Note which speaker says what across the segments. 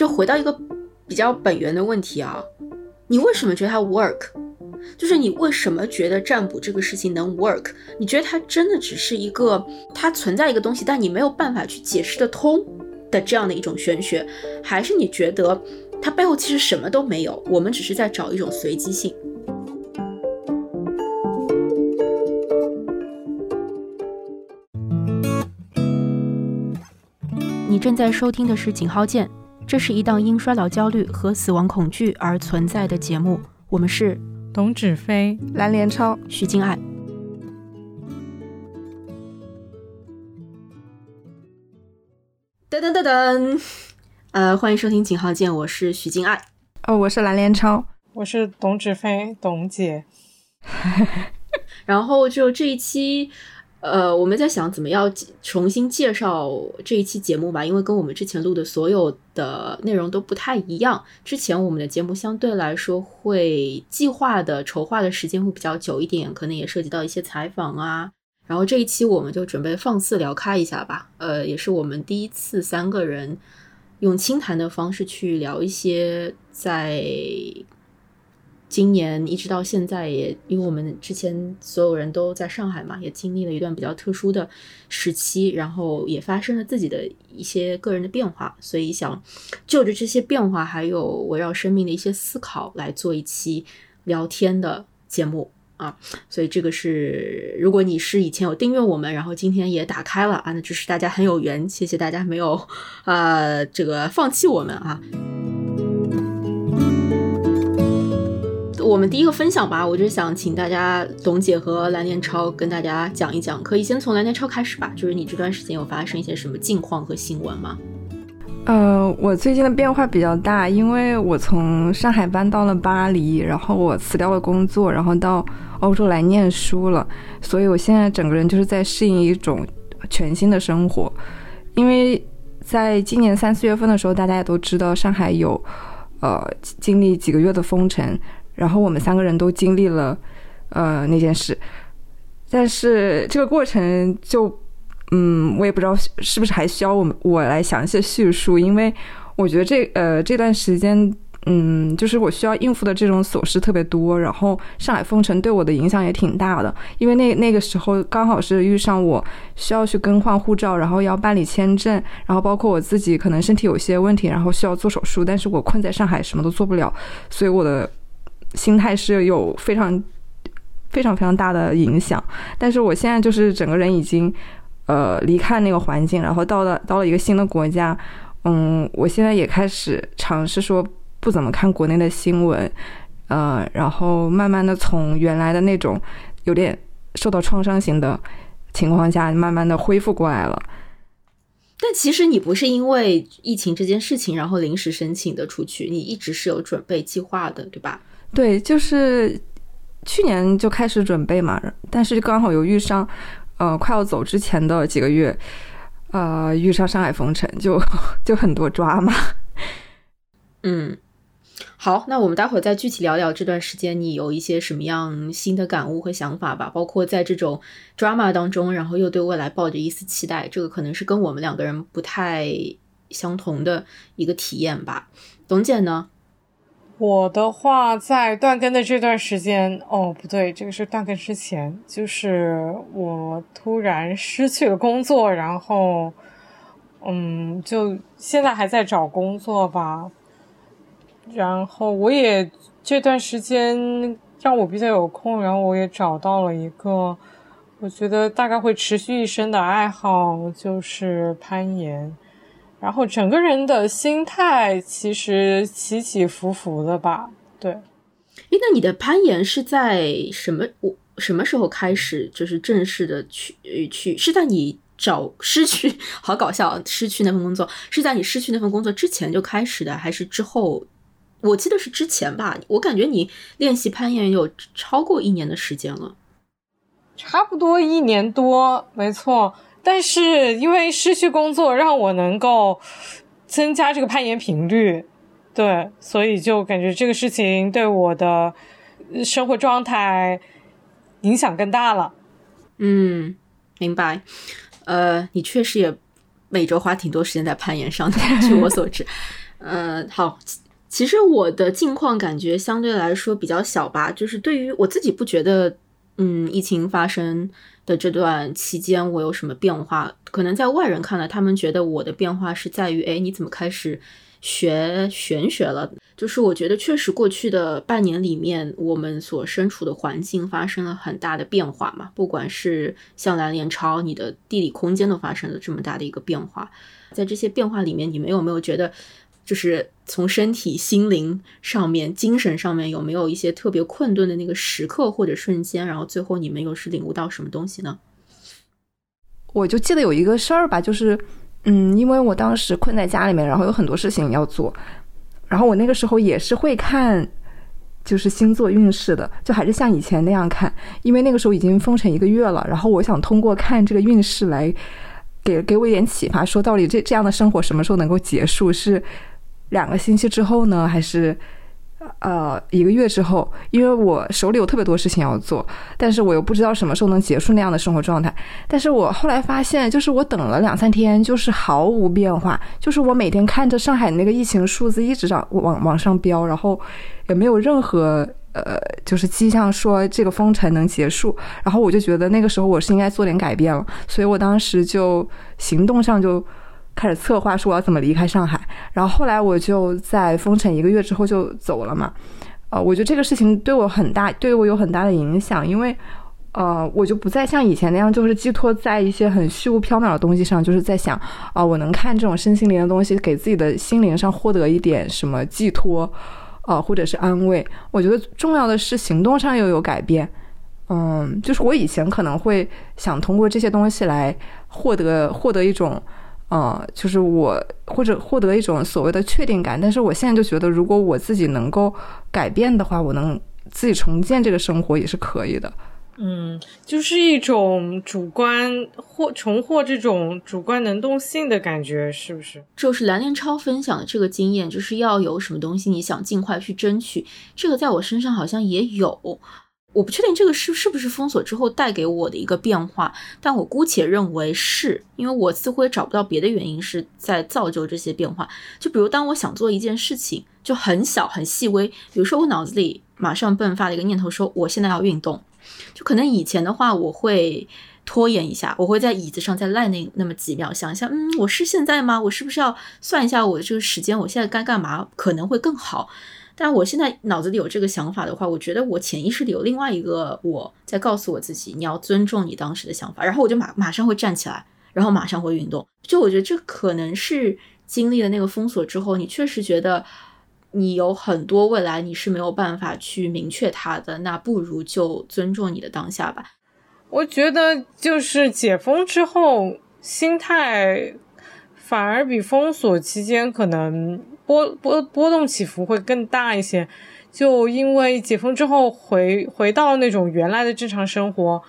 Speaker 1: 就回到一个比较本源的问题啊，你为什么觉得它 work？就是你为什么觉得占卜这个事情能 work？你觉得它真的只是一个它存在一个东西，但你没有办法去解释得通的这样的一种玄学，还是你觉得它背后其实什么都没有？我们只是在找一种随机性。你正在收听的是《井号键》，这是一档因衰老焦虑和死亡恐惧而存在的节目。我们是。
Speaker 2: 董芷飞、
Speaker 3: 蓝连超、
Speaker 1: 徐静爱。噔噔噔噔，呃，欢迎收听《井号键》，我是徐静爱。
Speaker 3: 哦，我是蓝连超，
Speaker 2: 我是董芷飞，董姐。
Speaker 1: 然后就这一期。呃，我们在想怎么样重新介绍这一期节目吧，因为跟我们之前录的所有的内容都不太一样。之前我们的节目相对来说会计划的筹划的时间会比较久一点，可能也涉及到一些采访啊。然后这一期我们就准备放肆聊开一下吧，呃，也是我们第一次三个人用清谈的方式去聊一些在。今年一直到现在，也因为我们之前所有人都在上海嘛，也经历了一段比较特殊的时期，然后也发生了自己的一些个人的变化，所以想就着这些变化，还有围绕生命的一些思考，来做一期聊天的节目啊。所以这个是，如果你是以前有订阅我们，然后今天也打开了啊，那就是大家很有缘，谢谢大家没有啊这个放弃我们啊。我们第一个分享吧，我就想请大家董姐和蓝念超跟大家讲一讲，可以先从蓝念超开始吧。就是你这段时间有发生一些什么近况和新闻吗？
Speaker 3: 呃，我最近的变化比较大，因为我从上海搬到了巴黎，然后我辞掉了工作，然后到欧洲来念书了，所以我现在整个人就是在适应一种全新的生活。因为在今年三四月份的时候，大家也都知道上海有呃经历几个月的封城。然后我们三个人都经历了，呃那件事，但是这个过程就，嗯，我也不知道是不是还需要我们我来详细叙述，因为我觉得这呃这段时间，嗯，就是我需要应付的这种琐事特别多，然后上海封城对我的影响也挺大的，因为那那个时候刚好是遇上我需要去更换护照，然后要办理签证，然后包括我自己可能身体有些问题，然后需要做手术，但是我困在上海什么都做不了，所以我的。心态是有非常非常非常大的影响，但是我现在就是整个人已经呃离开那个环境，然后到了到了一个新的国家，嗯，我现在也开始尝试说不怎么看国内的新闻，呃，然后慢慢的从原来的那种有点受到创伤型的情况下，慢慢的恢复过来了。
Speaker 1: 但其实你不是因为疫情这件事情然后临时申请的出去，你一直是有准备计划的，对吧？
Speaker 3: 对，就是去年就开始准备嘛，但是刚好又遇上，呃，快要走之前的几个月，呃，遇上上海封城，就 就很多抓嘛。
Speaker 1: 嗯，好，那我们待会儿再具体聊聊这段时间你有一些什么样新的感悟和想法吧，包括在这种 drama 当中，然后又对未来抱着一丝期待，这个可能是跟我们两个人不太相同的一个体验吧。董姐呢？
Speaker 2: 我的话，在断更的这段时间，哦，不对，这个是断更之前，就是我突然失去了工作，然后，嗯，就现在还在找工作吧。然后我也这段时间让我比较有空，然后我也找到了一个，我觉得大概会持续一生的爱好，就是攀岩。然后整个人的心态其实起起伏伏的吧，对。
Speaker 1: 诶，那你的攀岩是在什么我什么时候开始？就是正式的去去是在你找失去好搞笑失去那份工作是在你失去那份工作之前就开始的，还是之后？我记得是之前吧。我感觉你练习攀岩有超过一年的时间了，
Speaker 2: 差不多一年多，没错。但是因为失去工作，让我能够增加这个攀岩频率，对，所以就感觉这个事情对我的生活状态影响更大了。
Speaker 1: 嗯，明白。呃，你确实也每周花挺多时间在攀岩上的，据我所知。呃，好，其实我的境况感觉相对来说比较小吧，就是对于我自己不觉得，嗯，疫情发生的这段期间我有什么变化，可能在外人看来，他们觉得我的变化是在于，哎，你怎么开始学玄学了？就是我觉得确实过去的半年里面，我们所身处的环境发生了很大的变化嘛，不管是像蓝联超，你的地理空间都发生了这么大的一个变化，在这些变化里面，你们有没有觉得？就是从身体、心灵上面、精神上面有没有一些特别困顿的那个时刻或者瞬间？然后最后你们又是领悟到什么东西呢？
Speaker 3: 我就记得有一个事儿吧，就是嗯，因为我当时困在家里面，然后有很多事情要做，然后我那个时候也是会看，就是星座运势的，就还是像以前那样看，因为那个时候已经封城一个月了，然后我想通过看这个运势来给给我一点启发，说到底这这样的生活什么时候能够结束？是。两个星期之后呢，还是呃一个月之后？因为我手里有特别多事情要做，但是我又不知道什么时候能结束那样的生活状态。但是我后来发现，就是我等了两三天，就是毫无变化，就是我每天看着上海那个疫情数字一直涨往往上飙，然后也没有任何呃就是迹象说这个封城能结束。然后我就觉得那个时候我是应该做点改变了，所以我当时就行动上就。开始策划说我要怎么离开上海，然后后来我就在封城一个月之后就走了嘛。呃，我觉得这个事情对我很大，对我有很大的影响，因为呃，我就不再像以前那样，就是寄托在一些很虚无缥缈的东西上，就是在想啊，我能看这种身心灵的东西，给自己的心灵上获得一点什么寄托，呃，或者是安慰。我觉得重要的是行动上又有改变。嗯，就是我以前可能会想通过这些东西来获得获得一种。呃，就是我或者获得一种所谓的确定感，但是我现在就觉得，如果我自己能够改变的话，我能自己重建这个生活也是可以的。
Speaker 2: 嗯，就是一种主观或重获这种主观能动性的感觉，是不是？
Speaker 1: 就是蓝连超分享的这个经验，就是要有什么东西你想尽快去争取，这个在我身上好像也有。我不确定这个是是不是封锁之后带给我的一个变化，但我姑且认为是，因为我似乎也找不到别的原因是在造就这些变化。就比如当我想做一件事情，就很小很细微，比如说我脑子里马上迸发了一个念头，说我现在要运动。就可能以前的话，我会拖延一下，我会在椅子上再赖那那么几秒，想一下，嗯，我是现在吗？我是不是要算一下我的这个时间？我现在该干嘛可能会更好？但我现在脑子里有这个想法的话，我觉得我潜意识里有另外一个我在告诉我自己，你要尊重你当时的想法，然后我就马马上会站起来，然后马上会运动。就我觉得这可能是经历了那个封锁之后，你确实觉得你有很多未来你是没有办法去明确它的，那不如就尊重你的当下吧。
Speaker 2: 我觉得就是解封之后，心态反而比封锁期间可能。波波波动起伏会更大一些，就因为解封之后回回到那种原来的正常生活，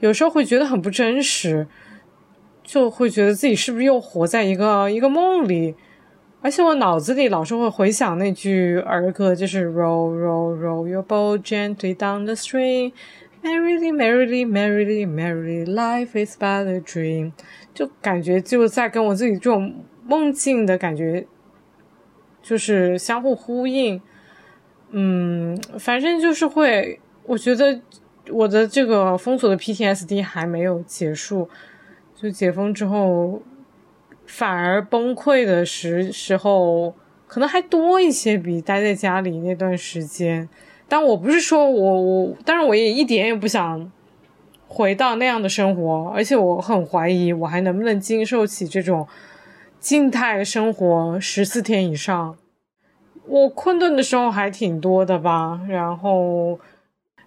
Speaker 2: 有时候会觉得很不真实，就会觉得自己是不是又活在一个一个梦里，而且我脑子里老是会回想那句儿歌，就是 Roll roll roll your boat gently down the stream, merrily merrily merrily merrily, life is but a dream，就感觉就在跟我自己这种梦境的感觉。就是相互呼应，嗯，反正就是会，我觉得我的这个封锁的 PTSD 还没有结束，就解封之后反而崩溃的时时候可能还多一些，比待在家里那段时间。但我不是说我我，但是我也一点也不想回到那样的生活，而且我很怀疑我还能不能经受起这种。静态生活十四天以上，我困顿的时候还挺多的吧。然后，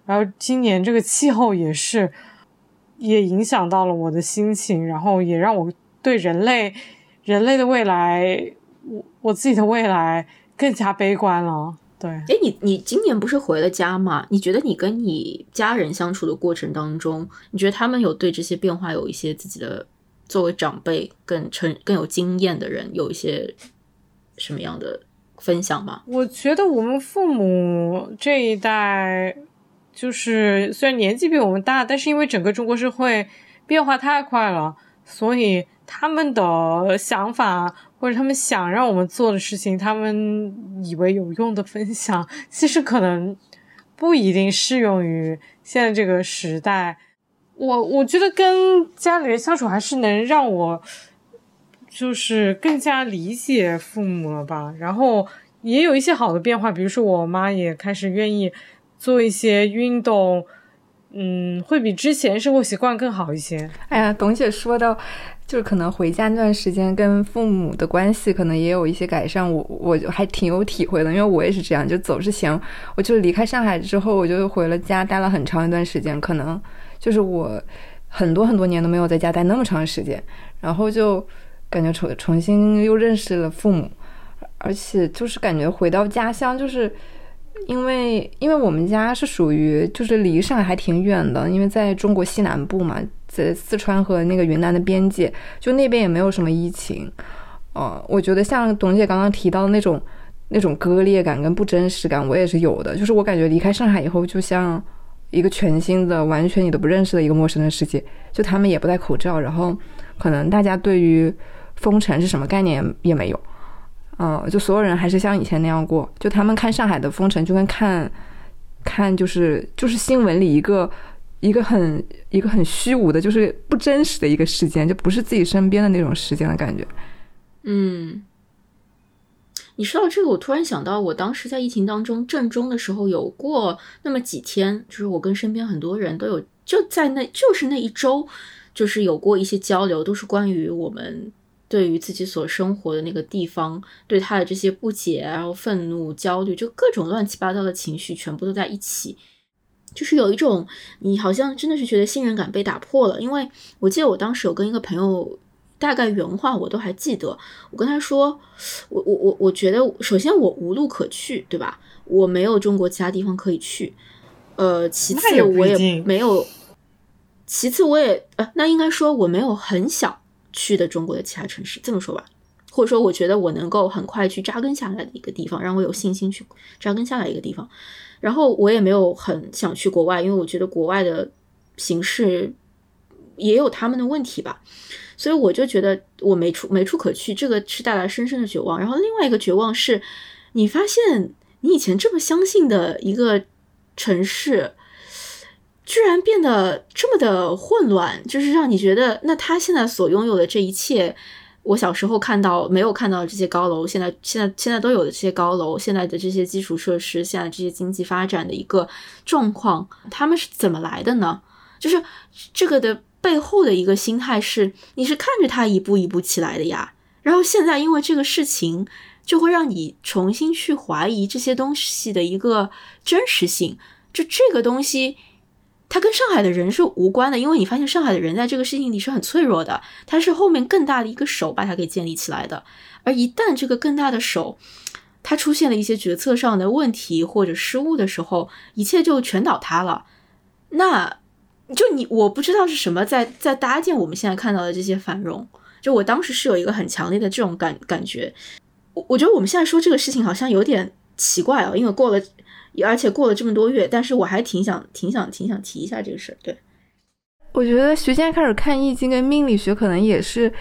Speaker 2: 然后今年这个气候也是，也影响到了我的心情，然后也让我对人类、人类的未来，我我自己的未来更加悲观了。对，哎，
Speaker 1: 你你今年不是回了家吗？你觉得你跟你家人相处的过程当中，你觉得他们有对这些变化有一些自己的？作为长辈更成更有经验的人，有一些什么样的分享吗？
Speaker 2: 我觉得我们父母这一代，就是虽然年纪比我们大，但是因为整个中国社会变化太快了，所以他们的想法或者他们想让我们做的事情，他们以为有用的分享，其实可能不一定适用于现在这个时代。我我觉得跟家里人相处还是能让我就是更加理解父母了吧。然后也有一些好的变化，比如说我妈也开始愿意做一些运动。嗯，会比之前生活习惯更好一些。
Speaker 3: 哎呀，董姐说到，就是可能回家那段时间跟父母的关系可能也有一些改善，我我还挺有体会的，因为我也是这样，就走之前，我就离开上海之后，我就回了家，待了很长一段时间，可能就是我很多很多年都没有在家待那么长时间，然后就感觉重重新又认识了父母，而且就是感觉回到家乡就是。因为因为我们家是属于就是离上海还挺远的，因为在中国西南部嘛，在四川和那个云南的边界，就那边也没有什么疫情。呃，我觉得像董姐刚刚提到的那种那种割裂感跟不真实感，我也是有的。就是我感觉离开上海以后，就像一个全新的、完全你都不认识的一个陌生的世界。就他们也不戴口罩，然后可能大家对于封城是什么概念也没有。嗯，就所有人还是像以前那样过。就他们看上海的封城，就跟看，看就是就是新闻里一个一个很一个很虚无的，就是不真实的一个事件，就不是自己身边的那种事件的感觉。
Speaker 1: 嗯，你说到这个，我突然想到，我当时在疫情当中正中的时候，有过那么几天，就是我跟身边很多人都有，就在那就是那一周，就是有过一些交流，都是关于我们。对于自己所生活的那个地方，对他的这些不解，然后愤怒、焦虑，就各种乱七八糟的情绪，全部都在一起，就是有一种你好像真的是觉得信任感被打破了。因为我记得我当时有跟一个朋友，大概原话我都还记得，我跟他说，我我我我觉得，首先我无路可去，对吧？我没有中国其他地方可以去，呃，其次我也没有，其次我也呃，那应该说我没有很想。去的中国的其他城市，这么说吧，或者说，我觉得我能够很快去扎根下来的一个地方，让我有信心去扎根下来一个地方。然后我也没有很想去国外，因为我觉得国外的形式也有他们的问题吧。所以我就觉得我没处没处可去，这个是带来深深的绝望。然后另外一个绝望是，你发现你以前这么相信的一个城市。居然变得这么的混乱，就是让你觉得，那他现在所拥有的这一切，我小时候看到没有看到这些高楼，现在现在现在都有的这些高楼，现在的这些基础设施，现在这些经济发展的一个状况，他们是怎么来的呢？就是这个的背后的一个心态是，你是看着他一步一步起来的呀，然后现在因为这个事情，就会让你重新去怀疑这些东西的一个真实性，就这个东西。它跟上海的人是无关的，因为你发现上海的人在这个事情里是很脆弱的，它是后面更大的一个手把它给建立起来的。而一旦这个更大的手，它出现了一些决策上的问题或者失误的时候，一切就全倒塌了。那就你我不知道是什么在在搭建我们现在看到的这些繁荣。就我当时是有一个很强烈的这种感感觉。我我觉得我们现在说这个事情好像有点奇怪哦，因为过了。而且过了这么多月，但是我还挺想、挺想、挺想提一下这个事儿。对，
Speaker 3: 我觉得徐建开始看易经跟命理学，可能也是，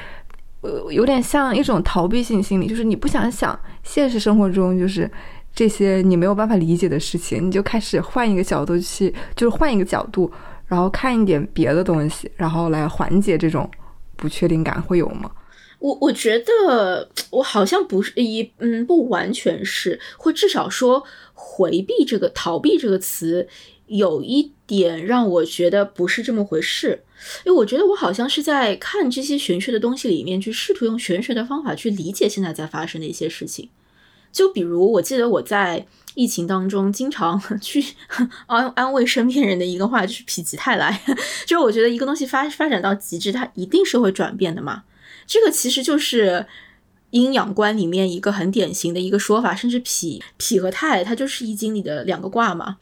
Speaker 3: 呃，有点像一种逃避性心理，就是你不想想现实生活中就是这些你没有办法理解的事情，你就开始换一个角度去，就是换一个角度，然后看一点别的东西，然后来缓解这种不确定感，会有吗？
Speaker 1: 我我觉得 我好像不是一嗯，不完全是，或至少说。回避这个逃避这个词，有一点让我觉得不是这么回事，因为我觉得我好像是在看这些玄学的东西里面，去试图用玄学的方法去理解现在在发生的一些事情。就比如，我记得我在疫情当中经常 去 安安慰身边人的一个话，就是“否极泰来”，就是我觉得一个东西发发展到极致，它一定是会转变的嘛。这个其实就是。阴阳观里面一个很典型的一个说法，甚至否否和泰，它就是易经里的两个卦嘛。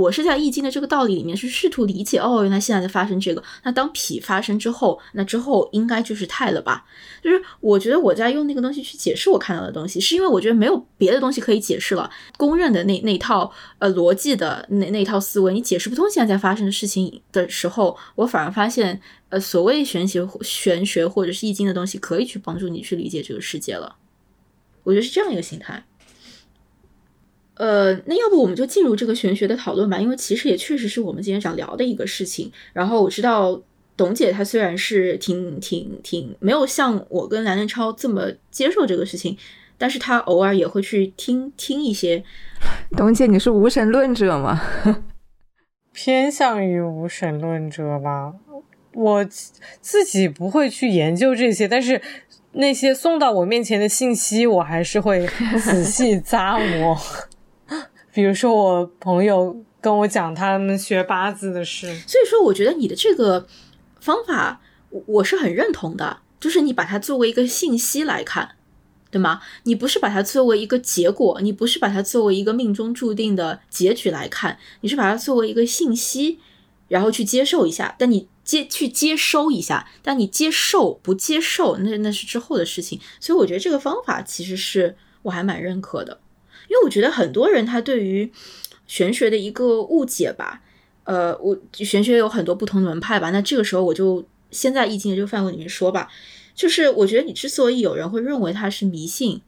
Speaker 1: 我是在易经的这个道理里面是试图理解，哦，原来现在在发生这个。那当脾发生之后，那之后应该就是泰了吧？就是我觉得我在用那个东西去解释我看到的东西，是因为我觉得没有别的东西可以解释了。公认的那那套呃逻辑的那那套思维，你解释不通现在在发生的事情的时候，我反而发现，呃，所谓玄学、玄学或者是易经的东西，可以去帮助你去理解这个世界了。我觉得是这样一个心态。呃，那要不我们就进入这个玄学的讨论吧，因为其实也确实是我们今天想聊的一个事情。然后我知道董姐她虽然是挺挺挺没有像我跟梁连超这么接受这个事情，但是她偶尔也会去听听一些。
Speaker 3: 董姐，你是无神论者吗？
Speaker 2: 偏向于无神论者吧。我自己不会去研究这些，但是那些送到我面前的信息，我还是会 仔细 咂摸。比如说，我朋友跟我讲他们学八字的事，
Speaker 1: 所以说，我觉得你的这个方法，我是很认同的。就是你把它作为一个信息来看，对吗？你不是把它作为一个结果，你不是把它作为一个命中注定的结局来看，你是把它作为一个信息，然后去接受一下。但你接去接收一下，但你接受不接受，那那是之后的事情。所以我觉得这个方法其实是我还蛮认可的。因为我觉得很多人他对于玄学的一个误解吧，呃，我玄学有很多不同的门派吧。那这个时候我就先在易经的这个范围里面说吧，就是我觉得你之所以有人会认为它是迷信，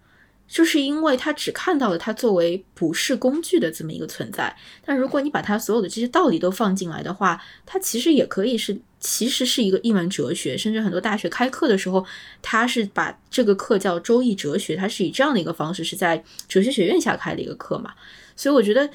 Speaker 1: 就是因为他只看到了它作为不是工具的这么一个存在。但如果你把它所有的这些道理都放进来的话，它其实也可以是。其实是一个一门哲学，甚至很多大学开课的时候，他是把这个课叫《周易哲学》，它是以这样的一个方式，是在哲学学院下开的一个课嘛。所以我觉得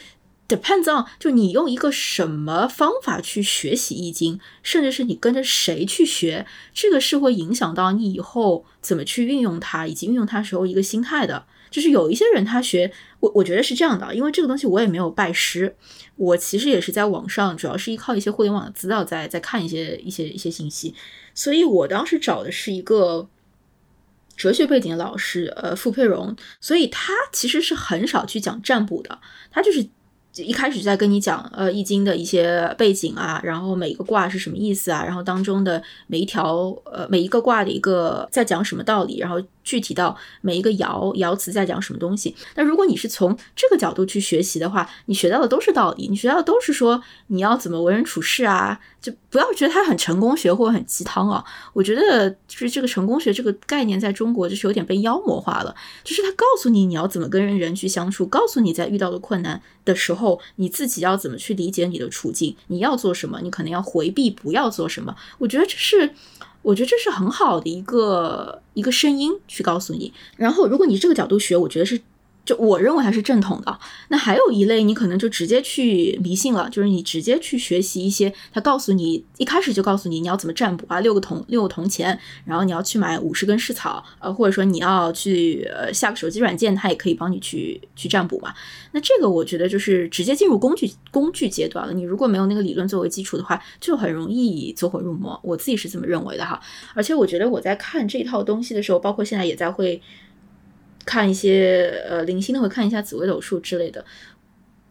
Speaker 1: ，depends on 就你用一个什么方法去学习易经，甚至是你跟着谁去学，这个是会影响到你以后怎么去运用它，以及运用它时候一个心态的。就是有一些人他学我，我觉得是这样的，因为这个东西我也没有拜师，我其实也是在网上，主要是依靠一些互联网的资料在在看一些一些一些信息，所以我当时找的是一个哲学背景的老师，呃，傅佩荣，所以他其实是很少去讲占卜的，他就是。一开始在跟你讲，呃，易经的一些背景啊，然后每一个卦是什么意思啊，然后当中的每一条，呃，每一个卦的一个在讲什么道理，然后具体到每一个爻爻辞在讲什么东西。那如果你是从这个角度去学习的话，你学到的都是道理，你学到的都是说你要怎么为人处事啊。就不要觉得它很成功学或者很鸡汤啊！我觉得就是这个成功学这个概念在中国就是有点被妖魔化了。就是他告诉你你要怎么跟人去相处，告诉你在遇到的困难的时候，你自己要怎么去理解你的处境，你要做什么，你可能要回避，不要做什么。我觉得这是，我觉得这是很好的一个一个声音去告诉你。然后如果你这个角度学，我觉得是。就我认为还是正统的。那还有一类，你可能就直接去迷信了，就是你直接去学习一些，他告诉你一开始就告诉你你要怎么占卜啊，六个铜六个铜钱，然后你要去买五十根试草，呃，或者说你要去呃下个手机软件，它也可以帮你去去占卜嘛。那这个我觉得就是直接进入工具工具阶段了。你如果没有那个理论作为基础的话，就很容易走火入魔。我自己是这么认为的哈。而且我觉得我在看这套东西的时候，包括现在也在会。看一些呃零星的，会看一下紫微斗数之类的，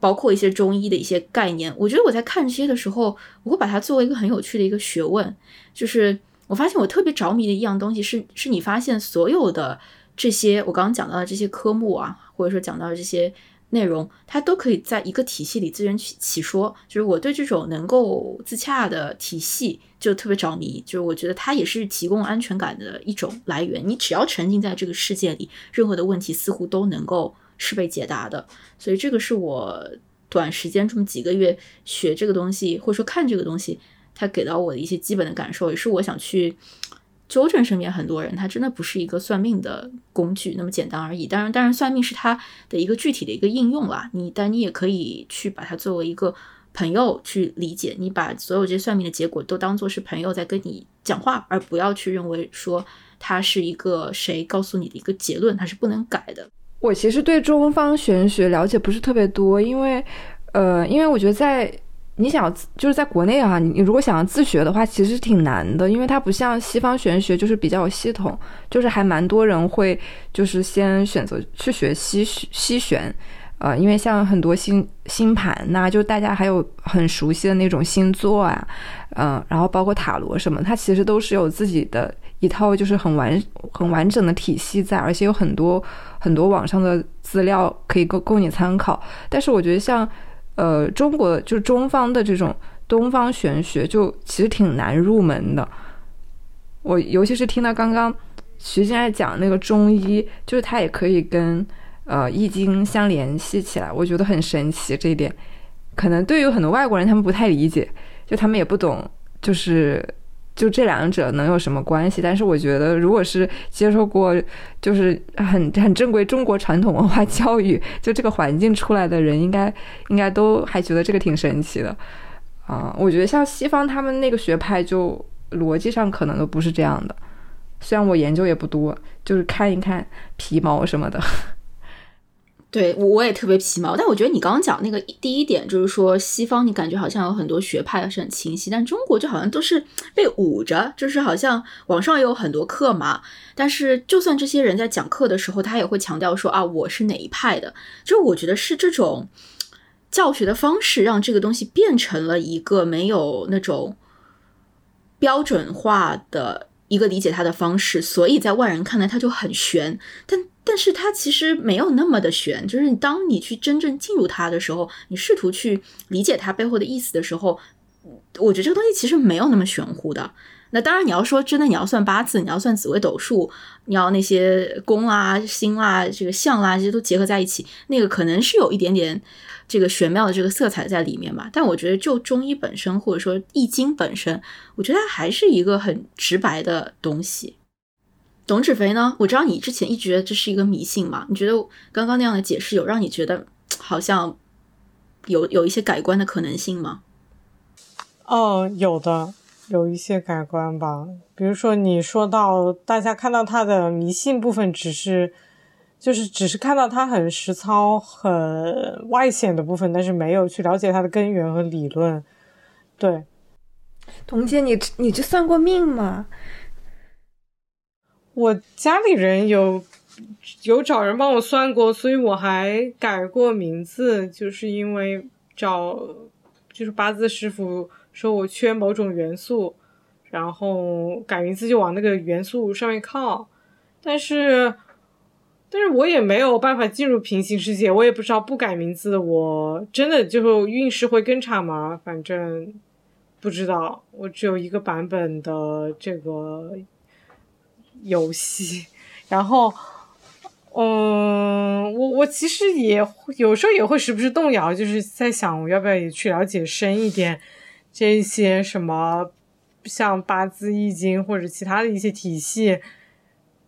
Speaker 1: 包括一些中医的一些概念。我觉得我在看这些的时候，我会把它作为一个很有趣的一个学问。就是我发现我特别着迷的一样东西是，是你发现所有的这些我刚刚讲到的这些科目啊，或者说讲到的这些。内容它都可以在一个体系里自圆其其说，就是我对这种能够自洽的体系就特别着迷，就是我觉得它也是提供安全感的一种来源。你只要沉浸在这个世界里，任何的问题似乎都能够是被解答的。所以这个是我短时间这么几个月学这个东西，或者说看这个东西，它给到我的一些基本的感受，也是我想去。纠正身边很多人，他真的不是一个算命的工具那么简单而已。当然，当然，算命是他的一个具体的一个应用啦。你，但你也可以去把它作为一个朋友去理解。你把所有这些算命的结果都当做是朋友在跟你讲话，而不要去认为说它是一个谁告诉你的一个结论，它是不能改的。
Speaker 3: 我其实对中方玄学了解不是特别多，因为，呃，因为我觉得在。你想就是在国内啊，你如果想要自学的话，其实挺难的，因为它不像西方玄学，就是比较有系统，就是还蛮多人会就是先选择去学西西玄，呃，因为像很多星星盘呐，就大家还有很熟悉的那种星座啊，嗯，然后包括塔罗什么，它其实都是有自己的一套就是很完很完整的体系在，而且有很多很多网上的资料可以供供你参考。但是我觉得像呃中国就中方的这种东方玄学，就其实挺难入门的。我尤其是听到刚刚徐静爱讲那个中医，就是它也可以跟。呃，易经相联系起来，我觉得很神奇。这一点，可能对于很多外国人，他们不太理解，就他们也不懂，就是就这两者能有什么关系。但是我觉得，如果是接受过就是很很正规中国传统文化教育，就这个环境出来的人，应该应该都还觉得这个挺神奇的啊。我觉得像西方他们那个学派，就逻辑上可能都不是这样的。虽然我研究也不多，就是看一看皮毛什么的。
Speaker 1: 对，我我也特别皮毛，但我觉得你刚刚讲那个第一点，就是说西方你感觉好像有很多学派是很清晰，但中国就好像都是被捂着，就是好像网上也有很多课嘛，但是就算这些人在讲课的时候，他也会强调说啊，我是哪一派的，就我觉得是这种教学的方式让这个东西变成了一个没有那种标准化的一个理解它的方式，所以在外人看来它就很玄，但。但是它其实没有那么的玄，就是当你去真正进入它的时候，你试图去理解它背后的意思的时候，我觉得这个东西其实没有那么玄乎的。那当然，你要说真的，你要算八字，你要算紫微斗数，你要那些宫啊、星啊、这个相啊，这些都结合在一起，那个可能是有一点点这个玄妙的这个色彩在里面吧。但我觉得，就中医本身或者说易经本身，我觉得它还是一个很直白的东西。董芷飞呢？我知道你之前一直觉得这是一个迷信嘛？你觉得刚刚那样的解释有让你觉得好像有有一些改观的可能性吗？
Speaker 2: 哦，有的，有一些改观吧。比如说你说到大家看到他的迷信部分，只是就是只是看到他很实操、很外显的部分，但是没有去了解他的根源和理论。对，
Speaker 3: 童姐，你你这算过命吗？
Speaker 2: 我家里人有有找人帮我算过，所以我还改过名字，就是因为找就是八字师傅说我缺某种元素，然后改名字就往那个元素上面靠。但是，但是我也没有办法进入平行世界，我也不知道不改名字我真的就运势会更差吗？反正不知道，我只有一个版本的这个。游戏，然后，嗯，我我其实也有时候也会时不时动摇，就是在想我要不要也去了解深一点这些什么像八字、易经或者其他的一些体系。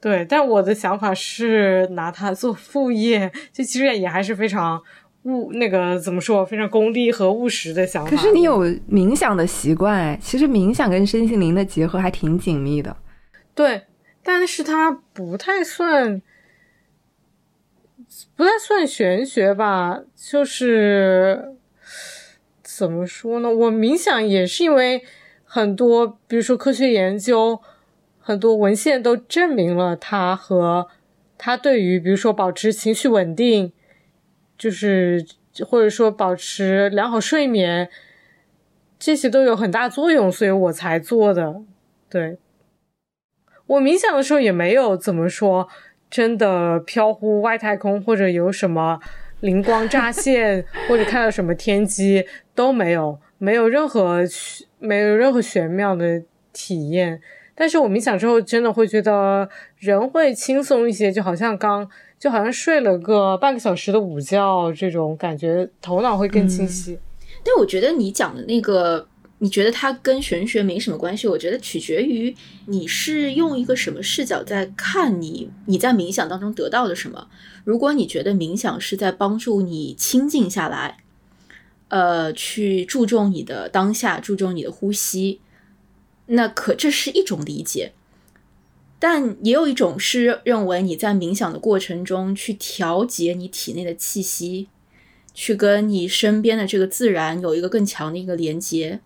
Speaker 2: 对，但我的想法是拿它做副业，就其实也还是非常务那个怎么说，非常功利和务实的想法。
Speaker 3: 可是你有冥想的习惯，其实冥想跟身心灵的结合还挺紧密的。
Speaker 2: 对。但是它不太算，不太算玄学吧？就是怎么说呢？我冥想也是因为很多，比如说科学研究，很多文献都证明了它和它对于，比如说保持情绪稳定，就是或者说保持良好睡眠，这些都有很大作用，所以我才做的。对。我冥想的时候也没有怎么说，真的飘忽外太空，或者有什么灵光乍现，或者看到什么天机都没有，没有任何没有任何玄妙的体验。但是我冥想之后，真的会觉得人会轻松一些，就好像刚就好像睡了个半个小时的午觉，这种感觉头脑会更清晰。
Speaker 1: 但我觉得你讲的那个。你觉得它跟玄学没什么关系？我觉得取决于你是用一个什么视角在看你你在冥想当中得到的什么。如果你觉得冥想是在帮助你清静下来，呃，去注重你的当下，注重你的呼吸，那可这是一种理解。但也有一种是认为你在冥想的过程中去调节你体内的气息，去跟你身边的这个自然有一个更强的一个连接。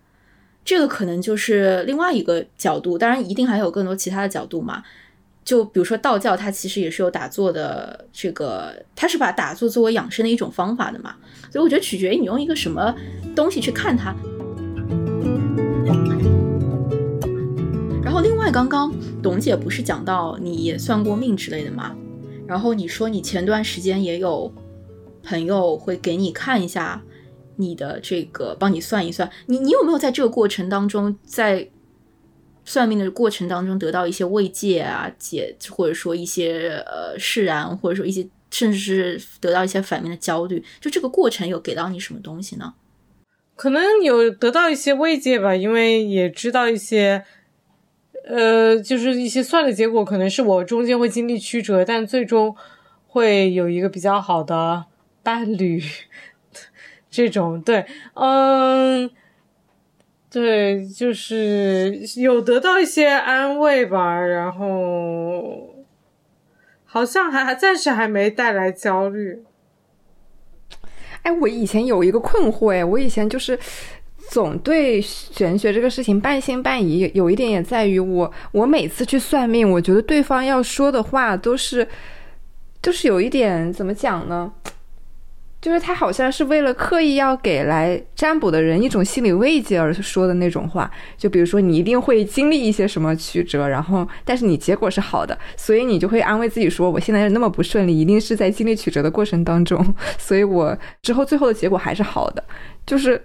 Speaker 1: 这个可能就是另外一个角度，当然一定还有更多其他的角度嘛。就比如说道教，它其实也是有打坐的，这个它是把打坐作为养生的一种方法的嘛。所以我觉得取决于你用一个什么东西去看它。然后另外，刚刚董姐不是讲到你也算过命之类的吗？然后你说你前段时间也有朋友会给你看一下你的这个，帮你算一算。你你有没有在这个过程当中在？算命的过程当中得到一些慰藉啊，解或者说一些呃释然，或者说一些甚至是得到一些反面的焦虑，就这个过程有给到你什么东西呢？
Speaker 2: 可能有得到一些慰藉吧，因为也知道一些，呃，就是一些算的结果，可能是我中间会经历曲折，但最终会有一个比较好的伴侣，这种对，嗯。对，就是有得到一些安慰吧，然后好像还还暂时还没带来焦虑。
Speaker 3: 哎，我以前有一个困惑，哎，我以前就是总对玄学这个事情半信半疑，有一点也在于我，我每次去算命，我觉得对方要说的话都是，就是有一点怎么讲呢？就是他好像是为了刻意要给来占卜的人一种心理慰藉而说的那种话，就比如说你一定会经历一些什么曲折，然后但是你结果是好的，所以你就会安慰自己说，我现在那么不顺利，一定是在经历曲折的过程当中，所以我之后最后的结果还是好的。就是，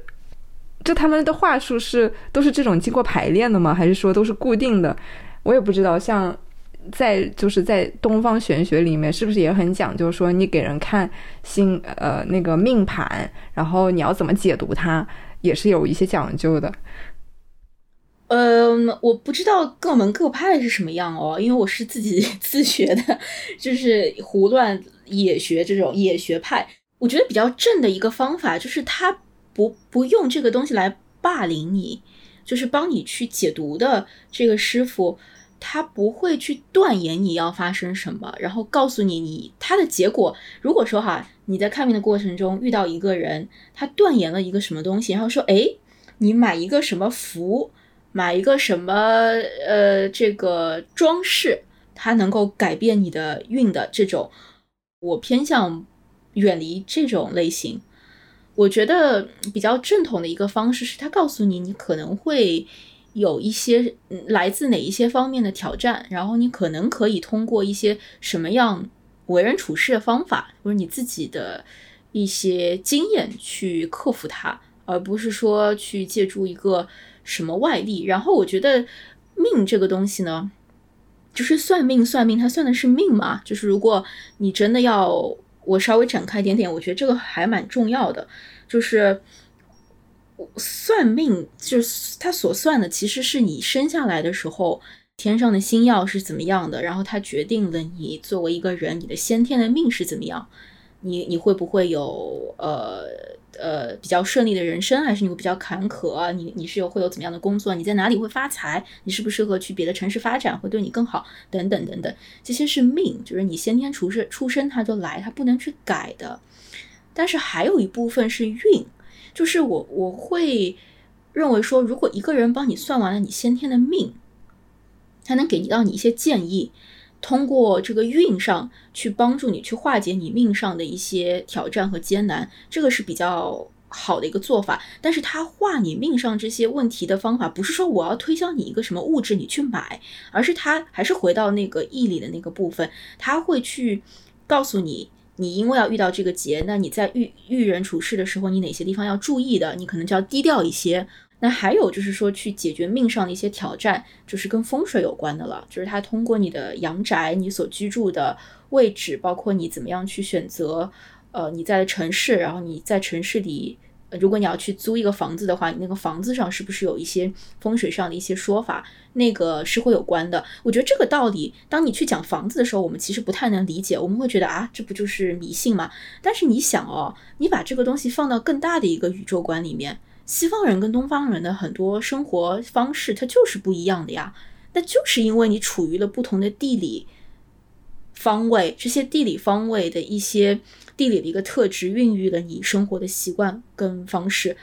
Speaker 3: 就他们的话术是都是这种经过排练的吗？还是说都是固定的？我也不知道。像。在就是在东方玄学里面，是不是也很讲究？说你给人看星呃那个命盘，然后你要怎么解读它，也是有一些讲究的。
Speaker 1: 嗯，我不知道各门各派是什么样哦，因为我是自己 自学的，就是胡乱野学这种野学派。我觉得比较正的一个方法，就是他不不用这个东西来霸凌你，就是帮你去解读的这个师傅。他不会去断言你要发生什么，然后告诉你你他的结果。如果说哈，你在看病的过程中遇到一个人，他断言了一个什么东西，然后说，哎，你买一个什么符，买一个什么呃这个装饰，它能够改变你的运的这种，我偏向远离这种类型。我觉得比较正统的一个方式是他告诉你，你可能会。有一些来自哪一些方面的挑战，然后你可能可以通过一些什么样为人处事的方法，或者你自己的一些经验去克服它，而不是说去借助一个什么外力。然后我觉得命这个东西呢，就是算命算命，它算的是命嘛。就是如果你真的要我稍微展开一点点，我觉得这个还蛮重要的，就是。算命就是他所算的，其实是你生下来的时候天上的星耀是怎么样的，然后它决定了你作为一个人，你的先天的命是怎么样。你你会不会有呃呃比较顺利的人生，还是你会比较坎坷？你你是有会有怎么样的工作？你在哪里会发财？你适不适合去别的城市发展，会对你更好？等等等等，这些是命，就是你先天出生出生它就来，它不能去改的。但是还有一部分是运。就是我我会认为说，如果一个人帮你算完了你先天的命，他能给你到你一些建议，通过这个运上去帮助你去化解你命上的一些挑战和艰难，这个是比较好的一个做法。但是他化你命上这些问题的方法，不是说我要推销你一个什么物质你去买，而是他还是回到那个义理的那个部分，他会去告诉你。你因为要遇到这个劫，那你在遇遇人处事的时候，你哪些地方要注意的？你可能就要低调一些。那还有就是说，去解决命上的一些挑战，就是跟风水有关的了。就是它通过你的阳宅，你所居住的位置，包括你怎么样去选择，呃，你在的城市，然后你在城市里。如果你要去租一个房子的话，你那个房子上是不是有一些风水上的一些说法？那个是会有关的。我觉得这个道理，当你去讲房子的时候，我们其实不太能理解。我们会觉得啊，这不就是迷信吗？但是你想哦，你把这个东西放到更大的一个宇宙观里面，西方人跟东方人的很多生活方式，它就是不一样的呀。那就是因为你处于了不同的地理方位，这些地理方位的一些。地理的一个特质孕育了你生活的习惯跟方式，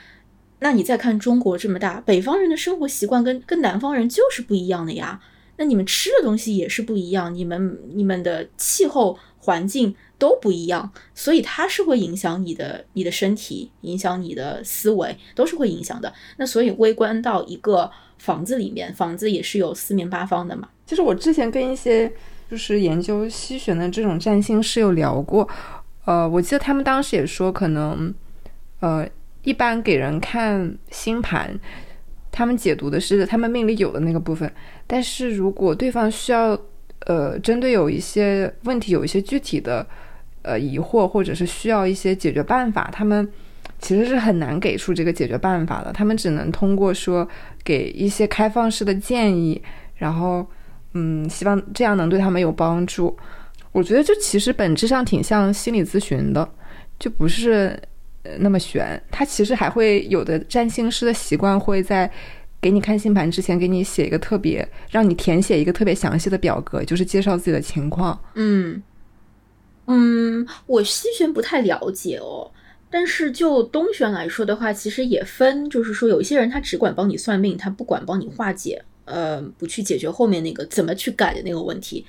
Speaker 1: 那你再看中国这么大，北方人的生活习惯跟跟南方人就是不一样的呀。那你们吃的东西也是不一样，你们你们的气候环境都不一样，所以它是会影响你的你的身体，影响你的思维，都是会影响的。那所以微观到一个房子里面，房子也是有四面八方的嘛。
Speaker 3: 就是我之前跟一些就是研究西玄的这种占星师有聊过，呃，我记得他们当时也说，可能呃，一般给人看星盘。他们解读的是他们命里有的那个部分，但是如果对方需要，呃，针对有一些问题有一些具体的，呃，疑惑或者是需要一些解决办法，他们其实是很难给出这个解决办法的。他们只能通过说给一些开放式的建议，然后，嗯，希望这样能对他们有帮助。我觉得这其实本质上挺像心理咨询的，就不是。那么悬，他其实还会有的占星师的习惯会在给你看星盘之前给你写一个特别，让你填写一个特别详细的表格，就是介绍自己的情况。
Speaker 1: 嗯嗯，我西玄不太了解哦，但是就东玄来说的话，其实也分，就是说有一些人他只管帮你算命，他不管帮你化解，呃，不去解决后面那个怎么去改的那个问题。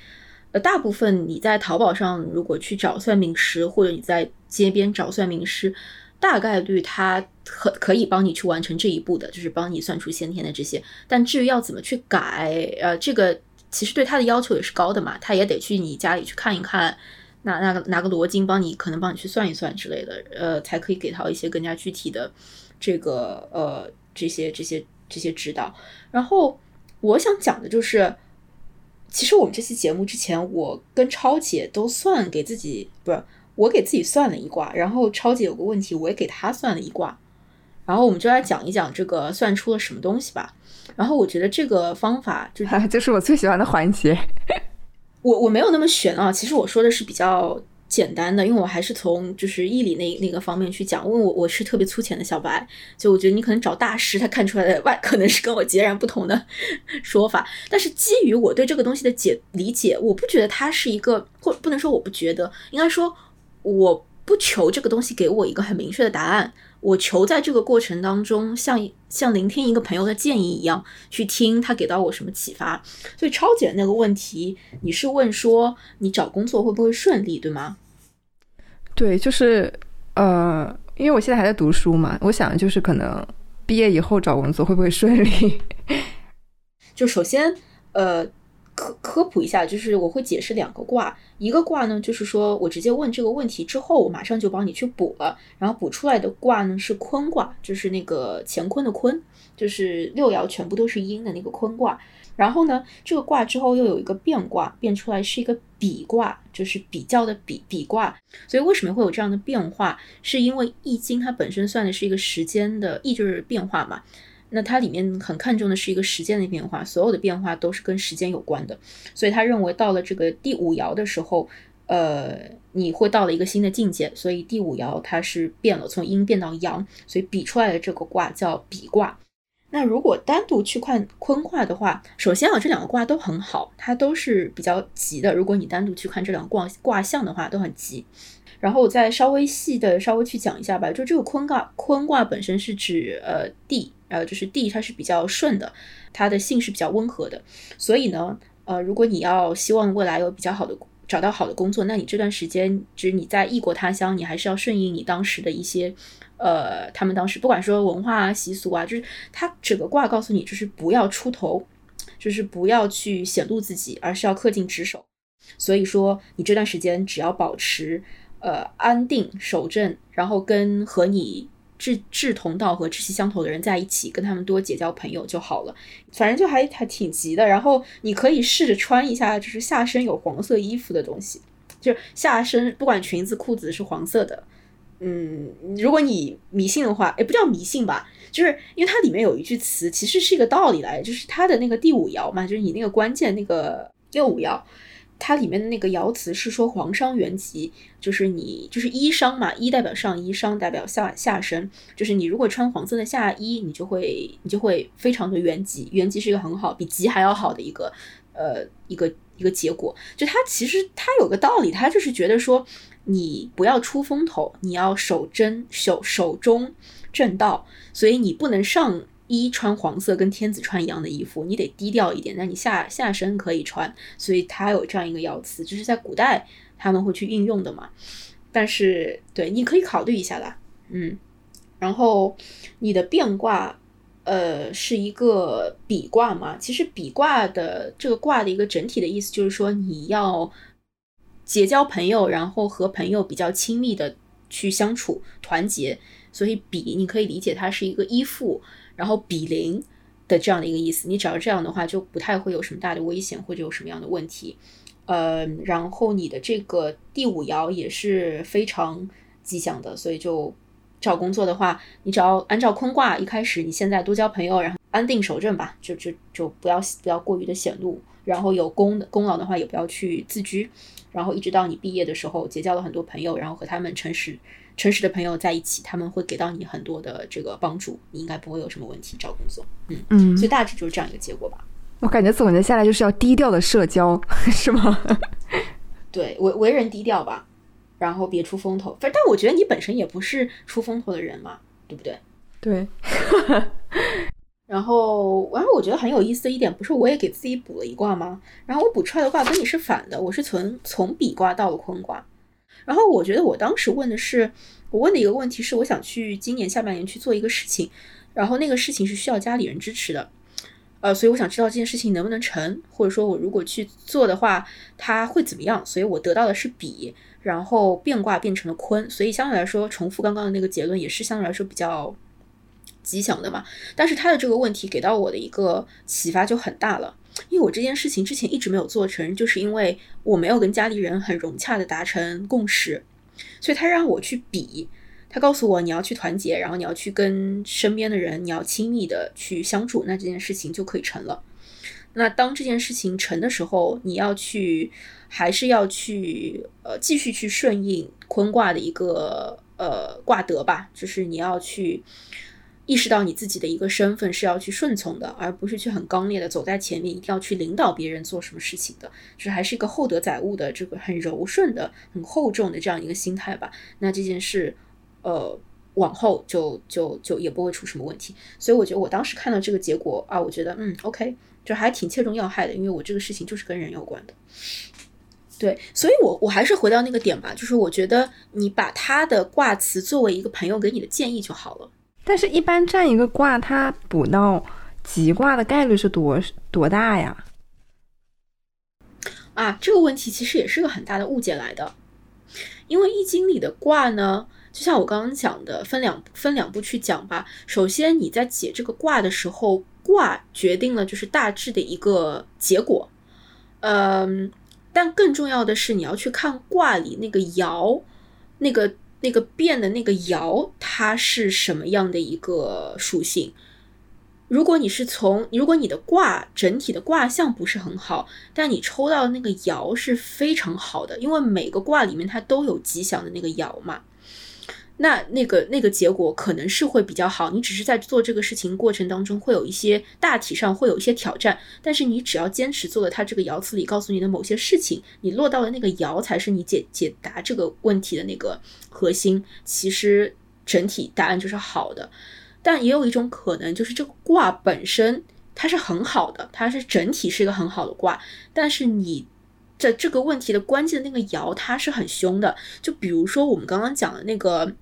Speaker 1: 呃，大部分你在淘宝上如果去找算命师，或者你在街边找算命师。大概率他可可以帮你去完成这一步的，就是帮你算出先天的这些。但至于要怎么去改，呃，这个其实对他的要求也是高的嘛，他也得去你家里去看一看，拿拿个拿个罗经帮你，可能帮你去算一算之类的，呃，才可以给到一些更加具体的这个呃这些这些这些指导。然后我想讲的就是，其实我们这期节目之前，我跟超姐都算给自己不是。我给自己算了一卦，然后超姐有个问题，我也给她算了一卦，然后我们就来讲一讲这个算出了什么东西吧。然后我觉得这个方法就
Speaker 3: 就是我最喜欢的环节。
Speaker 1: 我我没有那么玄啊，其实我说的是比较简单的，因为我还是从就是义理那那个方面去讲。因为我我是特别粗浅的小白，就我觉得你可能找大师，他看出来的外可能是跟我截然不同的 说法。但是基于我对这个东西的解理解，我不觉得它是一个，或不能说我不觉得，应该说。我不求这个东西给我一个很明确的答案，我求在这个过程当中，像像聆听一个朋友的建议一样，去听他给到我什么启发。所以超姐那个问题，你是问说你找工作会不会顺利，对吗？
Speaker 3: 对，就是呃，因为我现在还在读书嘛，我想就是可能毕业以后找工作会不会顺利？
Speaker 1: 就首先呃。科科普一下，就是我会解释两个卦，一个卦呢，就是说我直接问这个问题之后，我马上就帮你去补了，然后补出来的卦呢是坤卦，就是那个乾坤的坤，就是六爻全部都是阴的那个坤卦。然后呢，这个卦之后又有一个变卦，变出来是一个比卦，就是比较的比比卦。所以为什么会有这样的变化？是因为易经它本身算的是一个时间的易，就是变化嘛。那它里面很看重的是一个时间的变化，所有的变化都是跟时间有关的，所以他认为到了这个第五爻的时候，呃，你会到了一个新的境界，所以第五爻它是变了，从阴变到阳，所以比出来的这个卦叫比卦。那如果单独去看坤卦的话，首先啊，这两个卦都很好，它都是比较吉的。如果你单独去看这两个卦卦象的话，都很吉。然后我再稍微细的稍微去讲一下吧，就这个坤卦，坤卦本身是指呃地。呃，就是地它是比较顺的，它的性是比较温和的，所以呢，呃，如果你要希望未来有比较好的找到好的工作，那你这段时间就是你在异国他乡，你还是要顺应你当时的一些，呃，他们当时不管说文化啊、习俗啊，就是它整个卦告诉你，就是不要出头，就是不要去显露自己，而是要恪尽职守。所以说，你这段时间只要保持呃安定守正，然后跟和你。志志同道合、志气相投的人在一起，跟他们多结交朋友就好了。反正就还还挺急的。然后你可以试着穿一下，就是下身有黄色衣服的东西，就是下身不管裙子、裤子是黄色的。嗯，如果你迷信的话，也不叫迷信吧，就是因为它里面有一句词，其实是一个道理来，就是它的那个第五爻嘛，就是你那个关键那个六五爻。它里面的那个爻辞是说“黄裳元吉”，就是你就是衣裳嘛，衣代表上衣，裳代表下下身，就是你如果穿黄色的下衣，你就会你就会非常的元吉，元吉是一个很好，比吉还要好的一个呃一个一个结果。就它其实它有个道理，它就是觉得说你不要出风头，你要守真守守中正道，所以你不能上一穿黄色跟天子穿一样的衣服，你得低调一点，但你下下身可以穿，所以它有这样一个爻辞，就是在古代他们会去运用的嘛。但是对，你可以考虑一下啦，嗯。然后你的变卦，呃，是一个比卦嘛？其实比卦的这个卦的一个整体的意思就是说，你要结交朋友，然后和朋友比较亲密的去相处、团结。所以比你可以理解它是一个依附。然后比邻的这样的一个意思，你只要这样的话，就不太会有什么大的危险或者有什么样的问题。呃，然后你的这个第五爻也是非常吉祥的，所以就找工作的话，你只要按照坤卦，一开始你现在多交朋友，然后安定守正吧，就就就不要不要过于的显露，然后有功的功劳的话，也不要去自居，然后一直到你毕业的时候，结交了很多朋友，然后和他们诚实。诚实的朋友在一起，他们会给到你很多的这个帮助，你应该不会有什么问题找工作。嗯嗯，所以大致就是这样一个结果吧。
Speaker 3: 我感觉总结下来就是要低调的社交，是吗？
Speaker 1: 对，为为人低调吧，然后别出风头。反正但我觉得你本身也不是出风头的人嘛，对不对？
Speaker 3: 对。
Speaker 1: 然后，然后我觉得很有意思的一点，不是我也给自己补了一卦吗？然后我补出来的卦跟你是反的，我是从从比卦到了坤卦。然后我觉得我当时问的是，我问的一个问题是，我想去今年下半年去做一个事情，然后那个事情是需要家里人支持的，呃，所以我想知道这件事情能不能成，或者说我如果去做的话，它会怎么样？所以我得到的是比，然后变卦变成了坤，所以相对来说重复刚刚的那个结论也是相对来说比较吉祥的嘛。但是他的这个问题给到我的一个启发就很大了。因为我这件事情之前一直没有做成，就是因为我没有跟家里人很融洽的达成共识，所以他让我去比，他告诉我你要去团结，然后你要去跟身边的人，你要亲密的去相处，那这件事情就可以成了。那当这件事情成的时候，你要去还是要去呃继续去顺应坤卦的一个呃卦德吧，就是你要去。意识到你自己的一个身份是要去顺从的，而不是去很刚烈的走在前面，一定要去领导别人做什么事情的，就是还是一个厚德载物的这个很柔顺的、很厚重的这样一个心态吧。那这件事，呃，往后就就就也不会出什么问题。所以我觉得我当时看到这个结果啊，我觉得嗯，OK，就还挺切中要害的，因为我这个事情就是跟人有关的。对，所以我我还是回到那个点吧，就是我觉得你把他的卦辞作为一个朋友给你的建议就好了。
Speaker 3: 但是，一般占一个卦，它补到吉卦的概率是多多大呀？
Speaker 1: 啊，这个问题其实也是个很大的误解来的。因为易经里的卦呢，就像我刚刚讲的，分两分两步去讲吧。首先，你在解这个卦的时候，卦决定了就是大致的一个结果。嗯，但更重要的是，你要去看卦里那个爻，那个。那个变的那个爻，它是什么样的一个属性？如果你是从，如果你的卦整体的卦象不是很好，但你抽到的那个爻是非常好的，因为每个卦里面它都有吉祥的那个爻嘛。那那个那个结果可能是会比较好，你只是在做这个事情过程当中会有一些大体上会有一些挑战，但是你只要坚持做了它这个爻辞里告诉你的某些事情，你落到的那个爻才是你解解答这个问题的那个核心。其实整体答案就是好的，但也有一种可能就是这个卦本身它是很好的，它是整体是一个很好的卦，但是你的这个问题的关键的那个爻它是很凶的，就比如说我们刚刚讲的那个。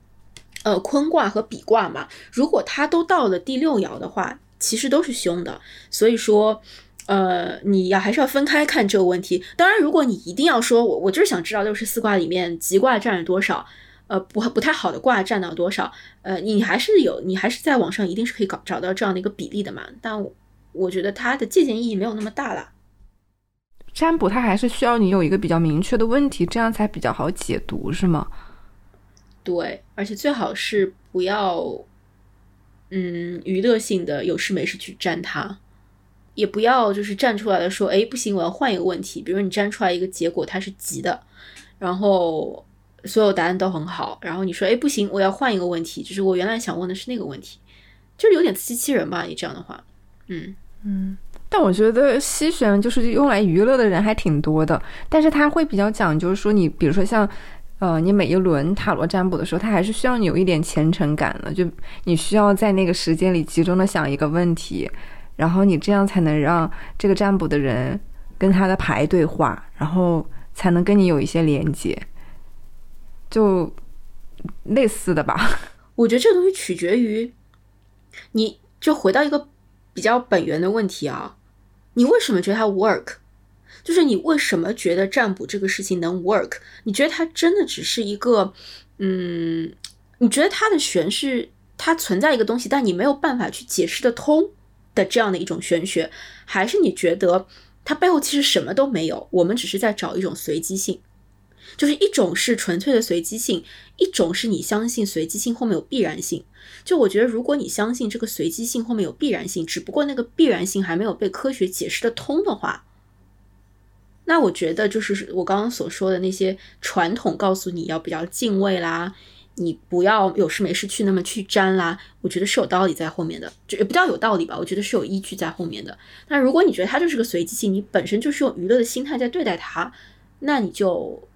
Speaker 1: 呃，坤卦和比卦嘛，如果它都到了第六爻的话，其实都是凶的。所以说，呃，你要还是要分开看这个问题。当然，如果你一定要说，我我就是想知道六十四卦里面吉卦占了多少，呃，不不太好的卦占到多少，呃，你还是有，你还是在网上一定是可以搞找到这样的一个比例的嘛。但我觉得它的借鉴意义没有那么大了。
Speaker 3: 占卜它还是需要你有一个比较明确的问题，这样才比较好解读，是吗？
Speaker 1: 对，而且最好是不要，嗯，娱乐性的有事没事去占它，也不要就是站出来的说，哎，不行，我要换一个问题。比如你粘出来一个结果它是急的，然后所有答案都很好，然后你说，哎，不行，我要换一个问题，就是我原来想问的是那个问题，就是有点自欺欺人吧？你这样的话，嗯
Speaker 3: 嗯。但我觉得西玄就是用来娱乐的人还挺多的，但是他会比较讲究说，你比如说像。呃，你每一轮塔罗占卜的时候，它还是需要你有一点虔诚感的，就你需要在那个时间里集中的想一个问题，然后你这样才能让这个占卜的人跟他的牌对话，然后才能跟你有一些连接，就类似的吧。
Speaker 1: 我觉得这个东西取决于，你就回到一个比较本源的问题啊，你为什么觉得它 work？就是你为什么觉得占卜这个事情能 work？你觉得它真的只是一个，嗯，你觉得它的玄是它存在一个东西，但你没有办法去解释得通的这样的一种玄学，还是你觉得它背后其实什么都没有？我们只是在找一种随机性。就是一种是纯粹的随机性，一种是你相信随机性后面有必然性。就我觉得，如果你相信这个随机性后面有必然性，只不过那个必然性还没有被科学解释的通的话，那我觉得就是我刚刚所说的那些传统告诉你要比较敬畏啦，你不要有事没事去那么去沾啦，我觉得是有道理在后面的，就也不叫有道理吧，我觉得是有依据在后面的。那如果你觉得它就是个随机性，你本身就是用娱乐的心态在对待它，那你就。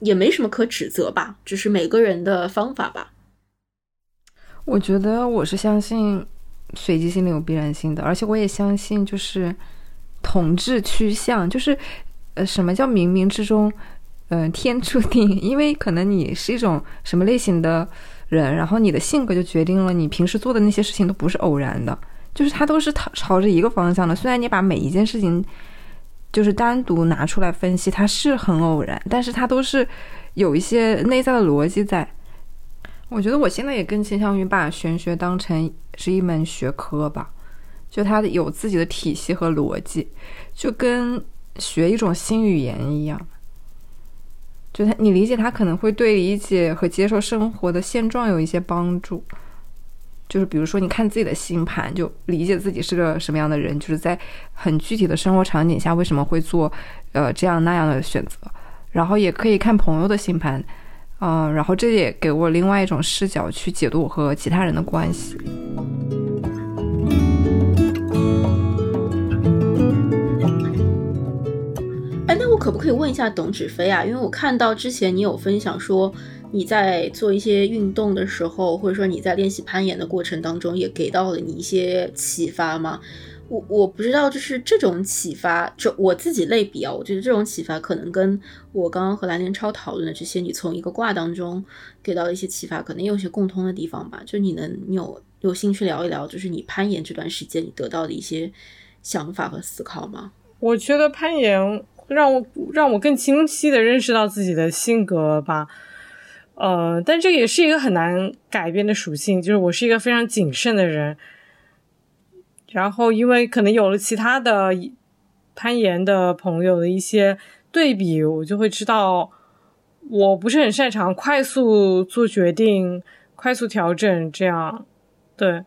Speaker 1: 也没什么可指责吧，只是每个人的方法吧。
Speaker 3: 我觉得我是相信随机性的有必然性的，而且我也相信就是统治趋向，就是呃，什么叫冥冥之中，嗯，天注定？因为可能你是一种什么类型的人，然后你的性格就决定了你平时做的那些事情都不是偶然的，就是它都是朝朝着一个方向的。虽然你把每一件事情。就是单独拿出来分析，它是很偶然，但是它都是有一些内在的逻辑在。我觉得我现在也更倾向于把玄学当成是一门学科吧，就它有自己的体系和逻辑，就跟学一种新语言一样。就他，你理解他可能会对理解和接受生活的现状有一些帮助。就是比如说，你看自己的星盘，就理解自己是个什么样的人，就是在很具体的生活场景下为什么会做，呃这样那样的选择。然后也可以看朋友的星盘，嗯，然后这也给我另外一种视角去解读我和其他人的关系。
Speaker 1: 可不可以问一下董芷飞啊？因为我看到之前你有分享说。你在做一些运动的时候，或者说你在练习攀岩的过程当中，也给到了你一些启发吗？我我不知道，就是这种启发，就我自己类比啊，我觉得这种启发可能跟我刚刚和蓝连超讨论的这些，你从一个卦当中给到的一些启发，可能有些共通的地方吧。就你能，你有有兴趣聊一聊，就是你攀岩这段时间你得到的一些想法和思考吗？
Speaker 2: 我觉得攀岩让我让我更清晰的认识到自己的性格吧。呃，但这也是一个很难改变的属性，就是我是一个非常谨慎的人。然后，因为可能有了其他的攀岩的朋友的一些对比，我就会知道我不是很擅长快速做决定、快速调整这样。对，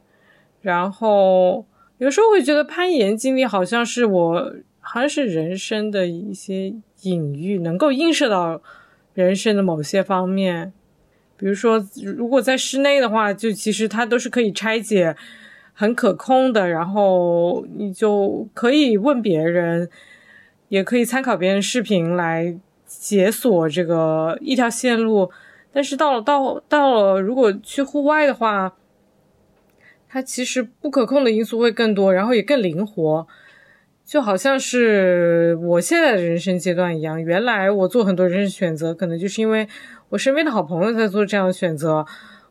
Speaker 2: 然后有时候会觉得攀岩经历好像是我，好像是人生的一些隐喻，能够映射到人生的某些方面。比如说，如果在室内的话，就其实它都是可以拆解、很可控的，然后你就可以问别人，也可以参考别人视频来解锁这个一条线路。但是到了到到了，如果去户外的话，它其实不可控的因素会更多，然后也更灵活。就好像是我现在的人生阶段一样，原来我做很多人生选择，可能就是因为。我身边的好朋友在做这样的选择，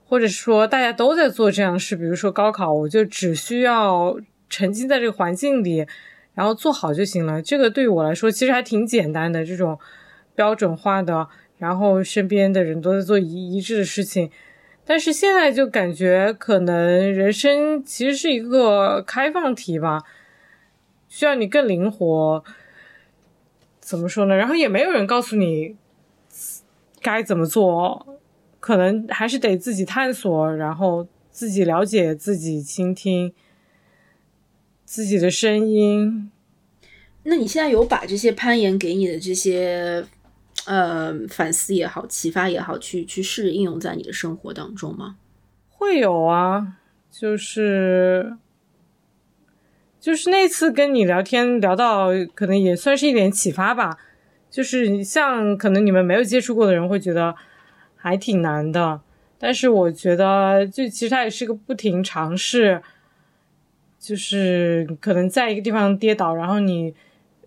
Speaker 2: 或者说大家都在做这样的事，比如说高考，我就只需要沉浸在这个环境里，然后做好就行了。这个对于我来说其实还挺简单的，这种标准化的，然后身边的人都在做一一致的事情。但是现在就感觉可能人生其实是一个开放题吧，需要你更灵活。怎么说呢？然后也没有人告诉你。该怎么做，可能还是得自己探索，然后自己了解自己，倾听自己的声音。
Speaker 1: 那你现在有把这些攀岩给你的这些呃反思也好、启发也好，去去试着应用在你的生活当中吗？
Speaker 2: 会有啊，就是就是那次跟你聊天聊到，可能也算是一点启发吧。就是像可能你们没有接触过的人会觉得还挺难的，但是我觉得就其实它也是个不停尝试，就是可能在一个地方跌倒，然后你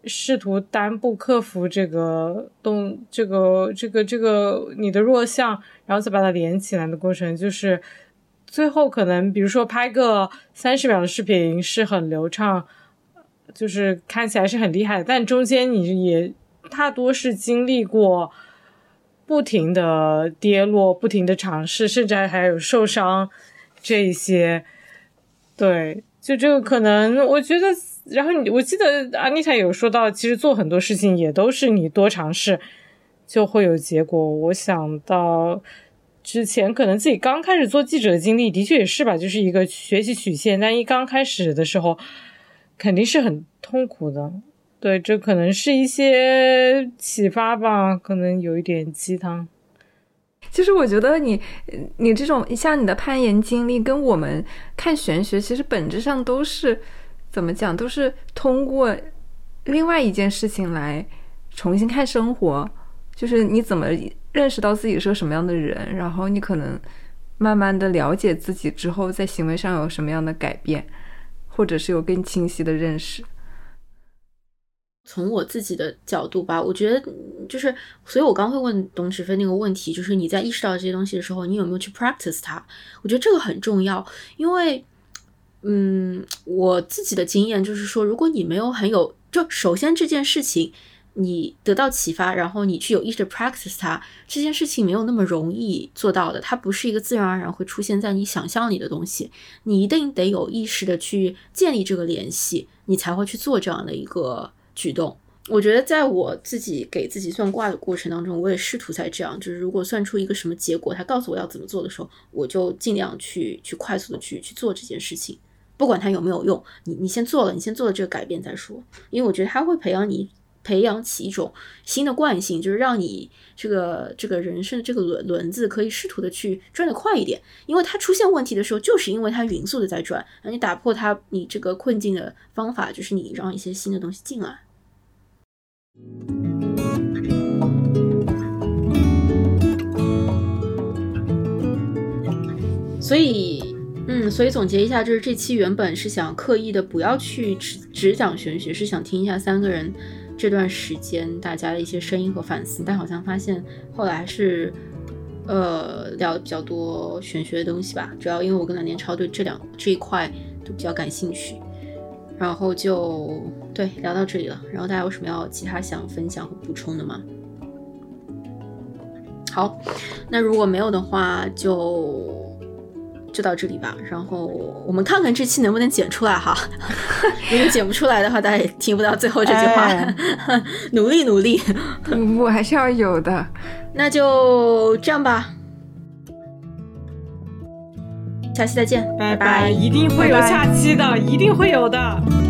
Speaker 2: 试图单步克服这个动这个这个这个你的弱项，然后再把它连起来的过程，就是最后可能比如说拍个三十秒的视频是很流畅，就是看起来是很厉害的，但中间你也。大多是经历过不停的跌落、不停的尝试，甚至还有受伤这一些。对，就这个可能，我觉得。然后你，我记得阿妮塔有说到，其实做很多事情也都是你多尝试就会有结果。我想到之前可能自己刚开始做记者的经历，的确也是吧，就是一个学习曲线。但一刚开始的时候，肯定是很痛苦的。对，这可能是一些启发吧，可能有一点鸡汤。
Speaker 3: 其实我觉得你，你这种像你的攀岩经历，跟我们看玄学，其实本质上都是怎么讲，都是通过另外一件事情来重新看生活。就是你怎么认识到自己是个什么样的人，然后你可能慢慢的了解自己之后，在行为上有什么样的改变，或者是有更清晰的认识。
Speaker 1: 从我自己的角度吧，我觉得就是，所以我刚会问董志飞那个问题，就是你在意识到这些东西的时候，你有没有去 practice 它？我觉得这个很重要，因为，嗯，我自己的经验就是说，如果你没有很有，就首先这件事情你得到启发，然后你去有意识的 practice 它，这件事情没有那么容易做到的，它不是一个自然而然会出现在你想象里的东西，你一定得有意识的去建立这个联系，你才会去做这样的一个。举动，我觉得在我自己给自己算卦的过程当中，我也试图在这样，就是如果算出一个什么结果，他告诉我要怎么做的时候，我就尽量去去快速的去去做这件事情，不管它有没有用，你你先做了，你先做了这个改变再说，因为我觉得它会培养你培养起一种新的惯性，就是让你这个这个人生这个轮轮子可以试图的去转得快一点，因为它出现问题的时候，就是因为它匀速的在转，那你打破它你这个困境的方法，就是你让一些新的东西进来。所以，嗯，所以总结一下，就是这期原本是想刻意的不要去只只讲玄学，是想听一下三个人这段时间大家的一些声音和反思，但好像发现后来还是呃聊比较多玄学的东西吧，主要因为我跟蓝年超对这两这一块都比较感兴趣。然后就对聊到这里了，然后大家有什么要其他想分享和补充的吗？好，那如果没有的话，就就到这里吧。然后我们看看这期能不能剪出来哈。如果剪不出来的话，大家也听不到最后这句话。努力努力，
Speaker 3: 我还是要有的。
Speaker 1: 那就这样吧。下期再见，
Speaker 2: 拜拜！一定会有下期的，一定会有的。